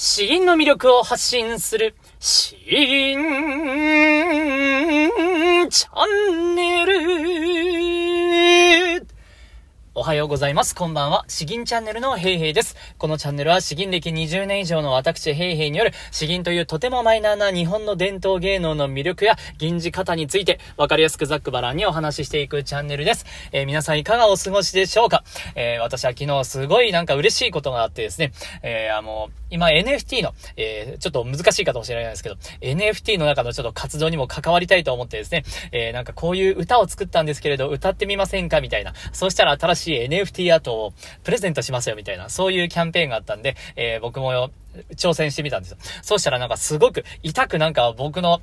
詩吟の魅力を発信する、詩吟チャンネル。おはようございます。こんばんは。詩吟チャンネルのヘイヘイです。このチャンネルは詩吟歴20年以上の私ヘイヘイによる詩吟というとてもマイナーな日本の伝統芸能の魅力や吟じ方についてわかりやすくざっくばらんにお話ししていくチャンネルです。えー、皆さんいかがお過ごしでしょうか？えー、私は昨日すごいなんか嬉しいことがあってですね、えー、あの、今 NFT の、えー、ちょっと難しいかもしれないですけど、NFT の中のちょっと活動にも関わりたいと思ってですね、えー、なんかこういう歌を作ったんですけれど、歌ってみませんかみたいな。そしたら新しい NFT アートをプレゼントしますよみたいな、そういうキャンペーンがあったんで、えー、僕も挑戦してみたんですよ。そうしたらなんかすごく痛くなんか僕の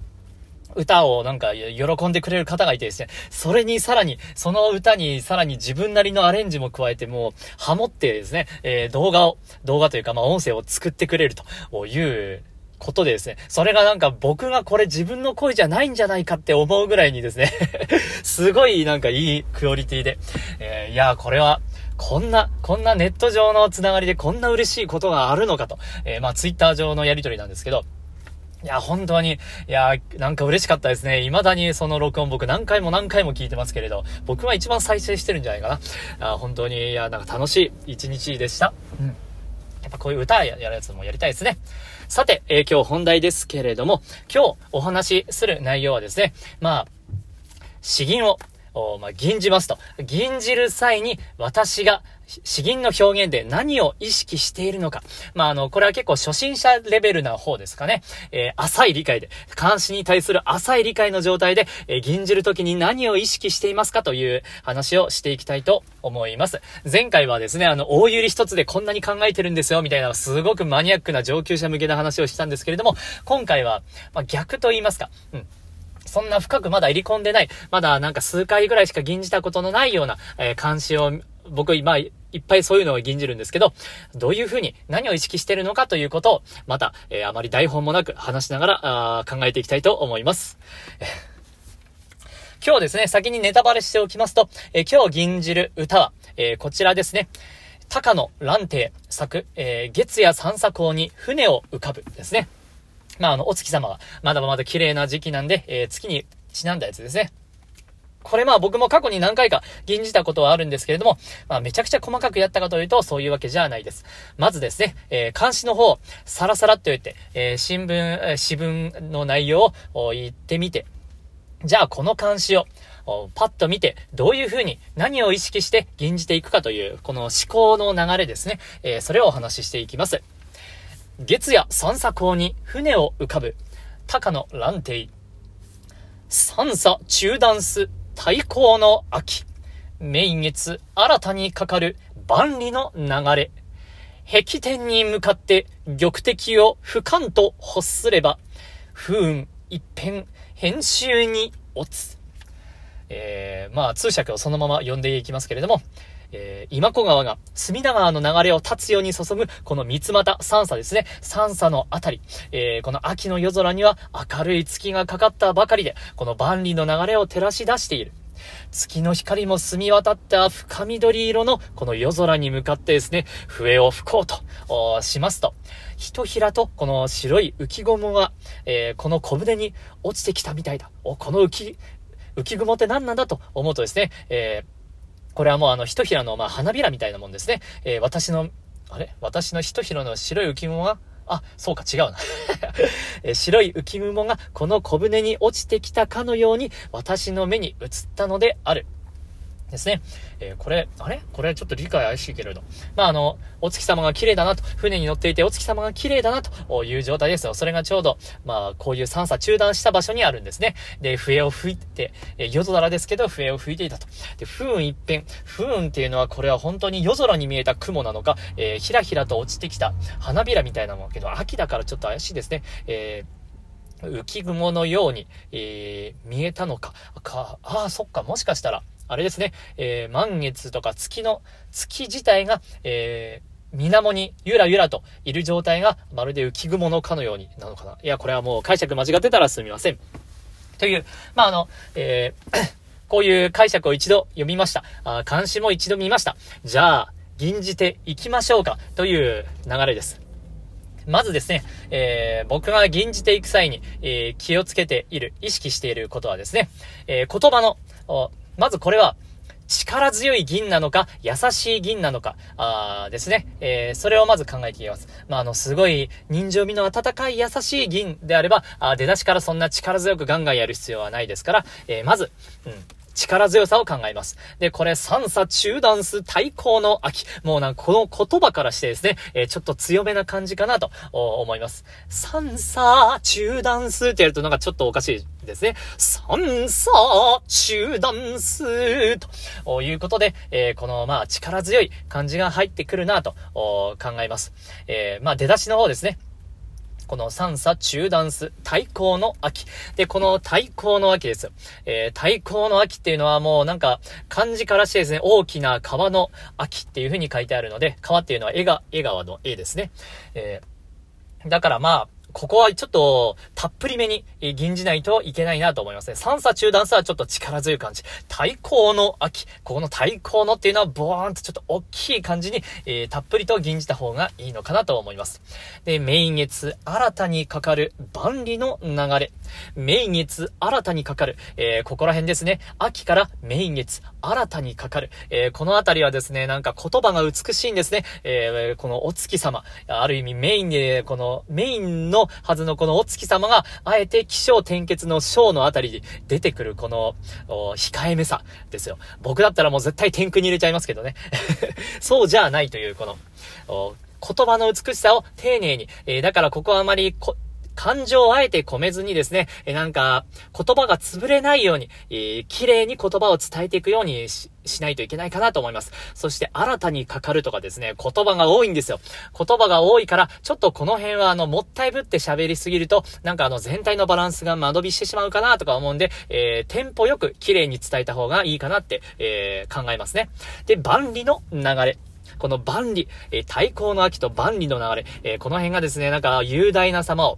歌をなんか喜んでくれる方がいてですね、それにさらに、その歌にさらに自分なりのアレンジも加えてもう、ハモってですね、えー、動画を、動画というかまあ音声を作ってくれるということでですね、それがなんか僕がこれ自分の声じゃないんじゃないかって思うぐらいにですね すごいなんかいいクオリティで、えー、いや、これは、こんな、こんなネット上のつながりでこんな嬉しいことがあるのかと、えー、まあツイッター上のやりとりなんですけど、いや、本当に、いや、なんか嬉しかったですね。未だにその録音僕何回も何回も聞いてますけれど、僕は一番再生してるんじゃないかな。あ本当に、いや、なんか楽しい一日でした。うん。やっぱこういう歌やるやつもやりたいですね。さて、えー、今日本題ですけれども、今日お話しする内容はですね、まあ、詩吟をおまあ、吟じますと。吟じる際に私が詩吟の表現で何を意識しているのか。まあ、あの、これは結構初心者レベルな方ですかね。えー、浅い理解で、監視に対する浅い理解の状態で、えー、吟じる時に何を意識していますかという話をしていきたいと思います。前回はですね、あの、大百合一つでこんなに考えてるんですよ、みたいな、すごくマニアックな上級者向けな話をしたんですけれども、今回は、まあ、逆と言いますか、うん。そんな深くまだ入り込んでない、まだなんか数回ぐらいしか吟じたことのないような、えー、監視を、僕今、いっぱいそういうのを吟じるんですけど、どういう風に何を意識してるのかということを、また、えー、あまり台本もなく話しながら、あ考えていきたいと思います。今日ですね、先にネタバレしておきますと、えー、今日吟じる歌は、えー、こちらですね。高野蘭亭作、えー、月夜三叉港に船を浮かぶですね。まあ、あの、お月様が、まだまだ綺麗な時期なんで、え、月にちなんだやつですね。これまあ僕も過去に何回か吟じたことはあるんですけれども、まあめちゃくちゃ細かくやったかというとそういうわけじゃないです。まずですね、えー、監視の方、サラサラっと言って、えー、新聞、え、詩文の内容を言ってみて、じゃあこの監視を、パッと見て、どういう風に何を意識して吟じていくかという、この思考の流れですね。えー、それをお話ししていきます。月夜三叉港に船を浮かぶ、高野蘭亭。三叉中断す太閤の秋。明月新たにかかる万里の流れ。壁天に向かって玉敵を俯瞰と欲すれば、不運一変編集に落つ。えー、まあ通訳をそのまま読んでいきますけれども、えー、今子川が隅田川の流れを立つように注ぐ、この三つ股三叉ですね。三叉のあたり、えー、この秋の夜空には明るい月がかかったばかりで、この万里の流れを照らし出している。月の光も澄み渡った深緑色のこの夜空に向かってですね、笛を吹こうとしますと、ひとひらとこの白い浮雲が、えー、この小舟に落ちてきたみたいだ。お、この浮浮雲って何なんだと思うとですね、えーこれはもうあの、ひとひらの、まあ、花びらみたいなもんですね。えー、私の、あれ？私のひとひらの白い浮き雲は、あ、そうか、違うな え白い浮き雲がこの小舟に落ちてきたかのように私の目に映ったのである。ですね。えー、これ、あれ？これちょっと理解怪しいけれど。まあ、あの、お月様が綺麗だなと、船に乗っていてお月様が綺麗だなという状態ですよ。それがちょうど、まあ、こういう三叉中断した場所にあるんですね。で、笛を吹いて、えー、夜空ですけど、笛を吹いていたと。で、不運一変。不運っていうのは、これは本当に夜空に見えた雲なのか、えー、ひらひらと落ちてきた花びらみたいなもんけど、秋だからちょっと怪しいですね。えー、浮雲のように、えー、見えたのか。か、ああ、そっか、もしかしたら、あれですね、えー、満月とか月の、月自体が、えー、水面にゆらゆらといる状態がまるで浮雲のかのようになるのかな。いや、これはもう解釈間違ってたらすみません。という、まあ、あの、えー、こういう解釈を一度読みました。あ監視も一度見ました。じゃあ、吟じていきましょうか。という流れです。まずですね、えー、僕が吟じていく際に、えー、気をつけている、意識していることはですね、え、言葉の、まずこれは、力強い銀なのか、優しい銀なのか、あですね。えー、それをまず考えていきます。まあ、あの、すごい、人情味の温かい優しい銀であれば、あ出だしからそんな力強くガンガンやる必要はないですから、えー、まず、うん、力強さを考えます。で、これ、三差中断数対抗の秋。もうなんかこの言葉からしてですね、えー、ちょっと強めな感じかなと思います。三差中断数ってやるとなんかちょっとおかしいですね。三差中断数ということで、えー、このまあ力強い感じが入ってくるなと考えます。えー、まあ出だしの方ですね。この三差中断数、対抗の秋。で、この対抗の秋です。えー、対抗の秋っていうのはもうなんか、漢字からしてですね、大きな川の秋っていう風に書いてあるので、川っていうのは絵が、江川の絵ですね。えー、だからまあ、ここはちょっと、たっぷりめに、吟じないといけないなと思いますね。三差中断差はちょっと力強い感じ。対抗の秋。ここの対抗のっていうのは、ボーンとちょっと大きい感じに、えー、たっぷりと吟じた方がいいのかなと思います。で、明月、新たにかかる万里の流れ。明月、新たにかかる。えー、ここら辺ですね。秋から明月、新たにかかる。えー、このあたりはですね、なんか言葉が美しいんですね。えー、このお月様。ある意味メインで、このメインのはずのこのお月様が、あえて気象転結の章のあたりに出てくるこの、控えめさですよ。僕だったらもう絶対天空に入れちゃいますけどね。そうじゃないというこの、言葉の美しさを丁寧に、えー、だからここはあまり感情をあえて込めずにですね、えなんか、言葉が潰れないように、えー、綺麗に言葉を伝えていくようにし、しないといけないかなと思います。そして、新たにかかるとかですね、言葉が多いんですよ。言葉が多いから、ちょっとこの辺は、あの、もったいぶって喋りすぎると、なんかあの、全体のバランスが間延びしてしまうかなとか思うんで、えー、テンポよく綺麗に伝えた方がいいかなって、えー、考えますね。で、万里の流れ。この万里、えー、対抗の秋と万里の流れ、えー、この辺がですね、なんか雄大な様を、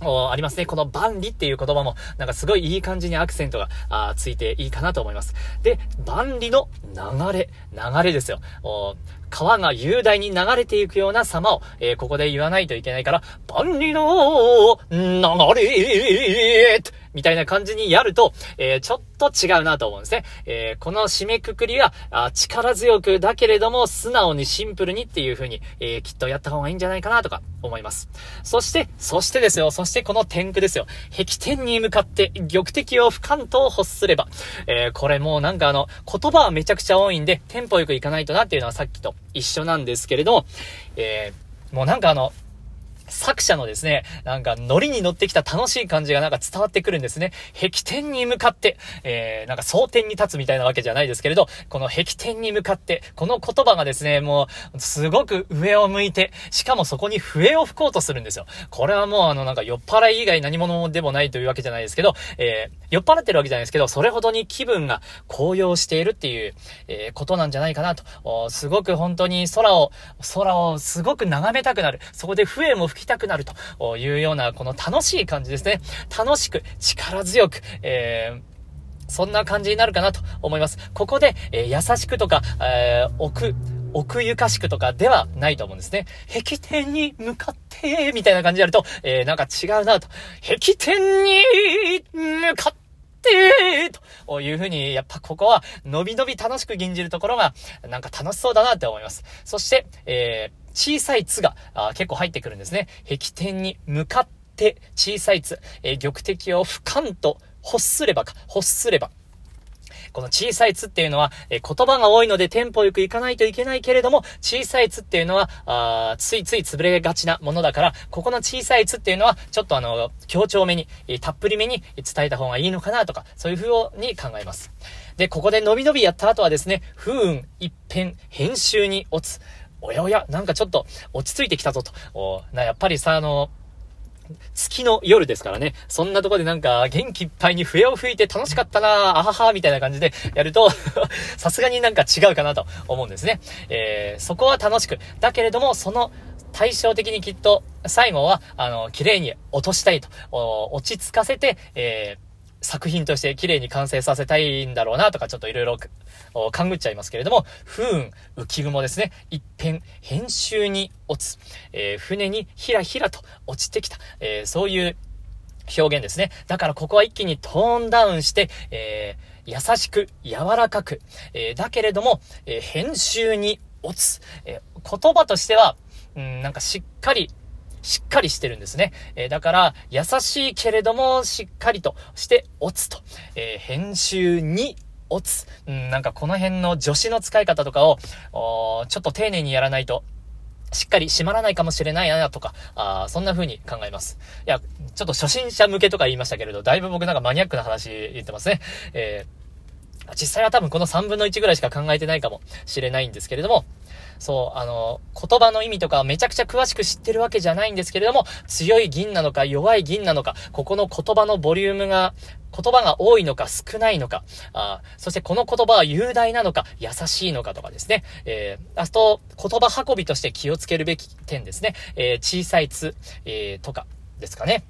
ありますね。この万里っていう言葉も、なんかすごいいい感じにアクセントが、あついていいかなと思います。で、万里の流れ、流れですよ。川が雄大に流れていくような様を、えー、ここで言わないといけないから、万里の流れみたいな感じにやると、えー、ちょっと違うなと思うんですね。えー、この締めくくりは、あ力強くだけれども素直にシンプルにっていう風に、えー、きっとやった方がいいんじゃないかなとか思います。そして、そしてですよ、そしてこの天空ですよ。壁天に向かって玉敵を不関と欲すれば、えー、これもうなんかあの、言葉はめちゃくちゃ多いんで、テンポよくいかないとなっていうのはさっきと一緒なんですけれども、えー、もうなんかあの、作者のですね、なんかノリに乗ってきた楽しい感じがなんか伝わってくるんですね。壁天に向かって、えー、なんか蒼天に立つみたいなわけじゃないですけれど、この壁天に向かって、この言葉がですね、もう、すごく上を向いて、しかもそこに笛を吹こうとするんですよ。これはもうあのなんか酔っ払い以外何者でもないというわけじゃないですけど、えー、酔っ払ってるわけじゃないですけど、それほどに気分が高揚しているっていう、えー、ことなんじゃないかなと。すごく本当に空を、空をすごく眺めたくなる。そこで笛も吹吹きたくなるというような、この楽しい感じですね。楽しく、力強く、えーそんな感じになるかなと思います。ここで、えー、優しくとか、えー、奥、奥ゆかしくとかではないと思うんですね。壁天に向かって、みたいな感じでやると、えー、なんか違うなと。壁天に向かって、というふうに、やっぱここは、のびのび楽しく吟じるところが、なんか楽しそうだなって思います。そして、えー小さいつが結構入ってくるんですね。壁天に向かって小さいつ、えー、玉敵を俯瞰と欲すればか、欲すれば。この小さいつっていうのは、えー、言葉が多いのでテンポよくいかないといけないけれども、小さいつっていうのは、あついつい潰れがちなものだから、ここの小さいつっていうのは、ちょっとあの、強調めに、えー、たっぷりめに伝えた方がいいのかなとか、そういう風に考えます。で、ここで伸び伸びやった後はですね、不運一変、編集に落つ。おやおや、なんかちょっと落ち着いてきたぞと。おな、やっぱりさ、あの、月の夜ですからね。そんなとこでなんか元気いっぱいに笛を吹いて楽しかったなあははみたいな感じでやると さすがになんか違うかなと思うんですね。えー、そこは楽しく。だけれども、その対照的にきっと最後は、あの、綺麗に落としたいと。落ち着かせて、えー作品として綺麗に完成させたいんだろうなとかちょっといろいろ勘ぐっちゃいますけれども、不運、浮雲ですね。一変、編集に落つ。えー、船にひらひらと落ちてきた。えー、そういう表現ですね。だからここは一気にトーンダウンして、えー、優しく、柔らかく、え、だけれども、え、編集に落つ。え、言葉としては、うん、なんかしっかり、しっかりしてるんですね。えー、だから、優しいけれども、しっかりとして落つと。えー、編集に落つ。うん、なんかこの辺の助詞の使い方とかを、ちょっと丁寧にやらないと、しっかり閉まらないかもしれないなとか、あそんな風に考えます。いや、ちょっと初心者向けとか言いましたけれど、だいぶ僕なんかマニアックな話言ってますね。えー、実際は多分この3分の1ぐらいしか考えてないかもしれないんですけれども、そう、あの、言葉の意味とかめちゃくちゃ詳しく知ってるわけじゃないんですけれども、強い銀なのか弱い銀なのか、ここの言葉のボリュームが、言葉が多いのか少ないのか、あそしてこの言葉は雄大なのか優しいのかとかですね。えー、あと、言葉運びとして気をつけるべき点ですね。えー、小さいつ、えー、とかですかね。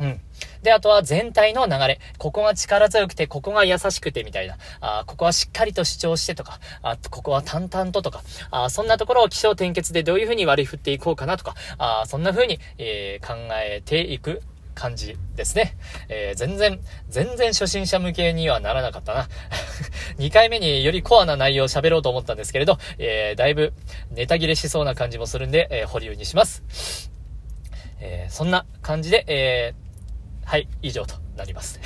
うん。で、あとは全体の流れ。ここが力強くて、ここが優しくて、みたいな。あここはしっかりと主張してとか、あここは淡々ととか、あそんなところを気象転結でどういうふうに割り振っていこうかなとか、あそんなふうに、えー、考えていく感じですね。えー、全然、全然初心者向けにはならなかったな。2回目によりコアな内容を喋ろうと思ったんですけれど、えー、だいぶネタ切れしそうな感じもするんで、えー、保留にします。えー、そんな感じで、えー、はい、以上となります。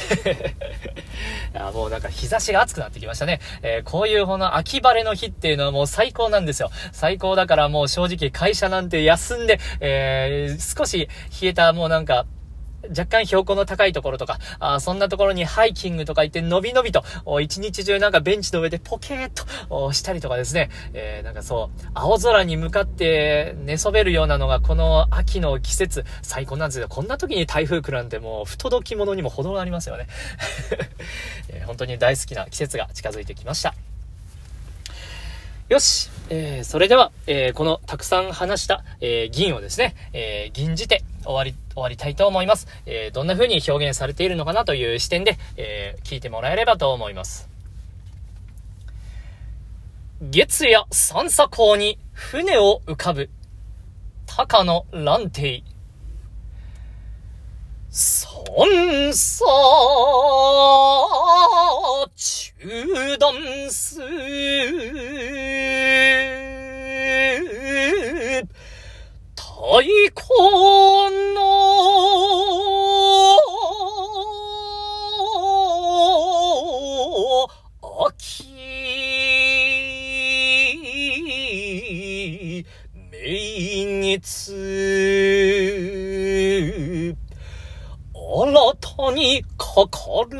あもうなんか日差しが暑くなってきましたね。えー、こういうこの秋晴れの日っていうのはもう最高なんですよ。最高だからもう正直会社なんて休んで、えー、少し冷えたもうなんか若干標高の高いところとか、あそんなところにハイキングとか行ってのびのびと、一日中なんかベンチの上でポケーっとしたりとかですね、えー、なんかそう、青空に向かって寝そべるようなのがこの秋の季節、最高なんですよ。こんな時に台風来るなんてもう不届き者にも程がありますよね。本当に大好きな季節が近づいてきました。よし。えー、それでは、えー、このたくさん話した、えー、銀をですね、えー、銀じて終わり、終わりたいと思います。えー、どんな風に表現されているのかなという視点で、えー、聞いてもらえればと思います。月夜三叉港に船を浮かぶ、高野蘭亭。孫さ中断す。太鼓のかかる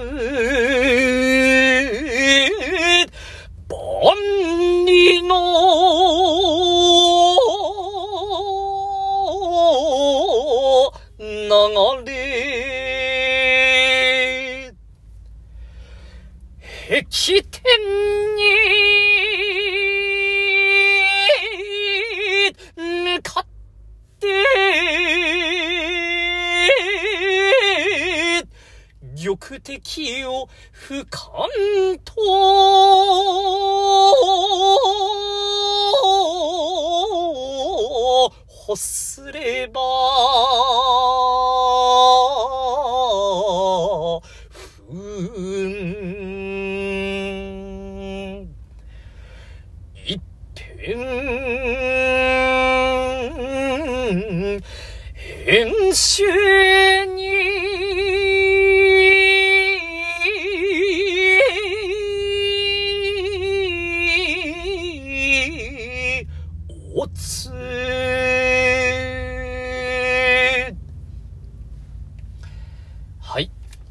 万里の流れ壁天に玉敵を俯瞰と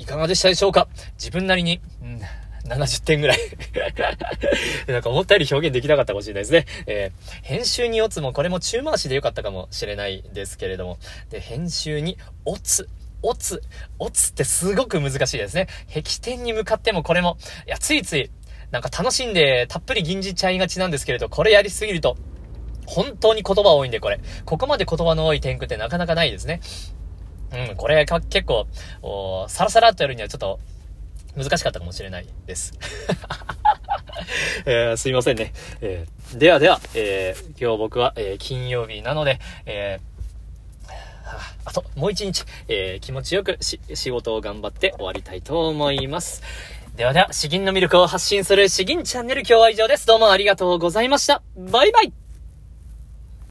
かがでしたでしょうか？自分なりに、うん、70点ぐらい なんか思ったより表現できなかったかもしれないですね。えー、編集にオツもこれも中回しでよかったかもしれないですけれども。で、編集にオツ。オツ。オツってすごく難しいですね。壁点に向かってもこれも、いや、ついつい、なんか楽しんでたっぷり吟じちゃいがちなんですけれど、これやりすぎると、本当に言葉多いんで、これ。ここまで言葉の多い天空ってなかなかないですね。うん、これ、結構、おサラサラっとやるにはちょっと、難しかったかもしれないです。えーすいませんね。えーではでは、えー今日僕は、え金曜日なので、えーはあと、もう一日、え気持ちよく仕事を頑張って終わりたいと思います。ではでは、詩吟の魅力を発信する詩吟チャンネル今日は以上です。どうもありがとうございました。バイバイ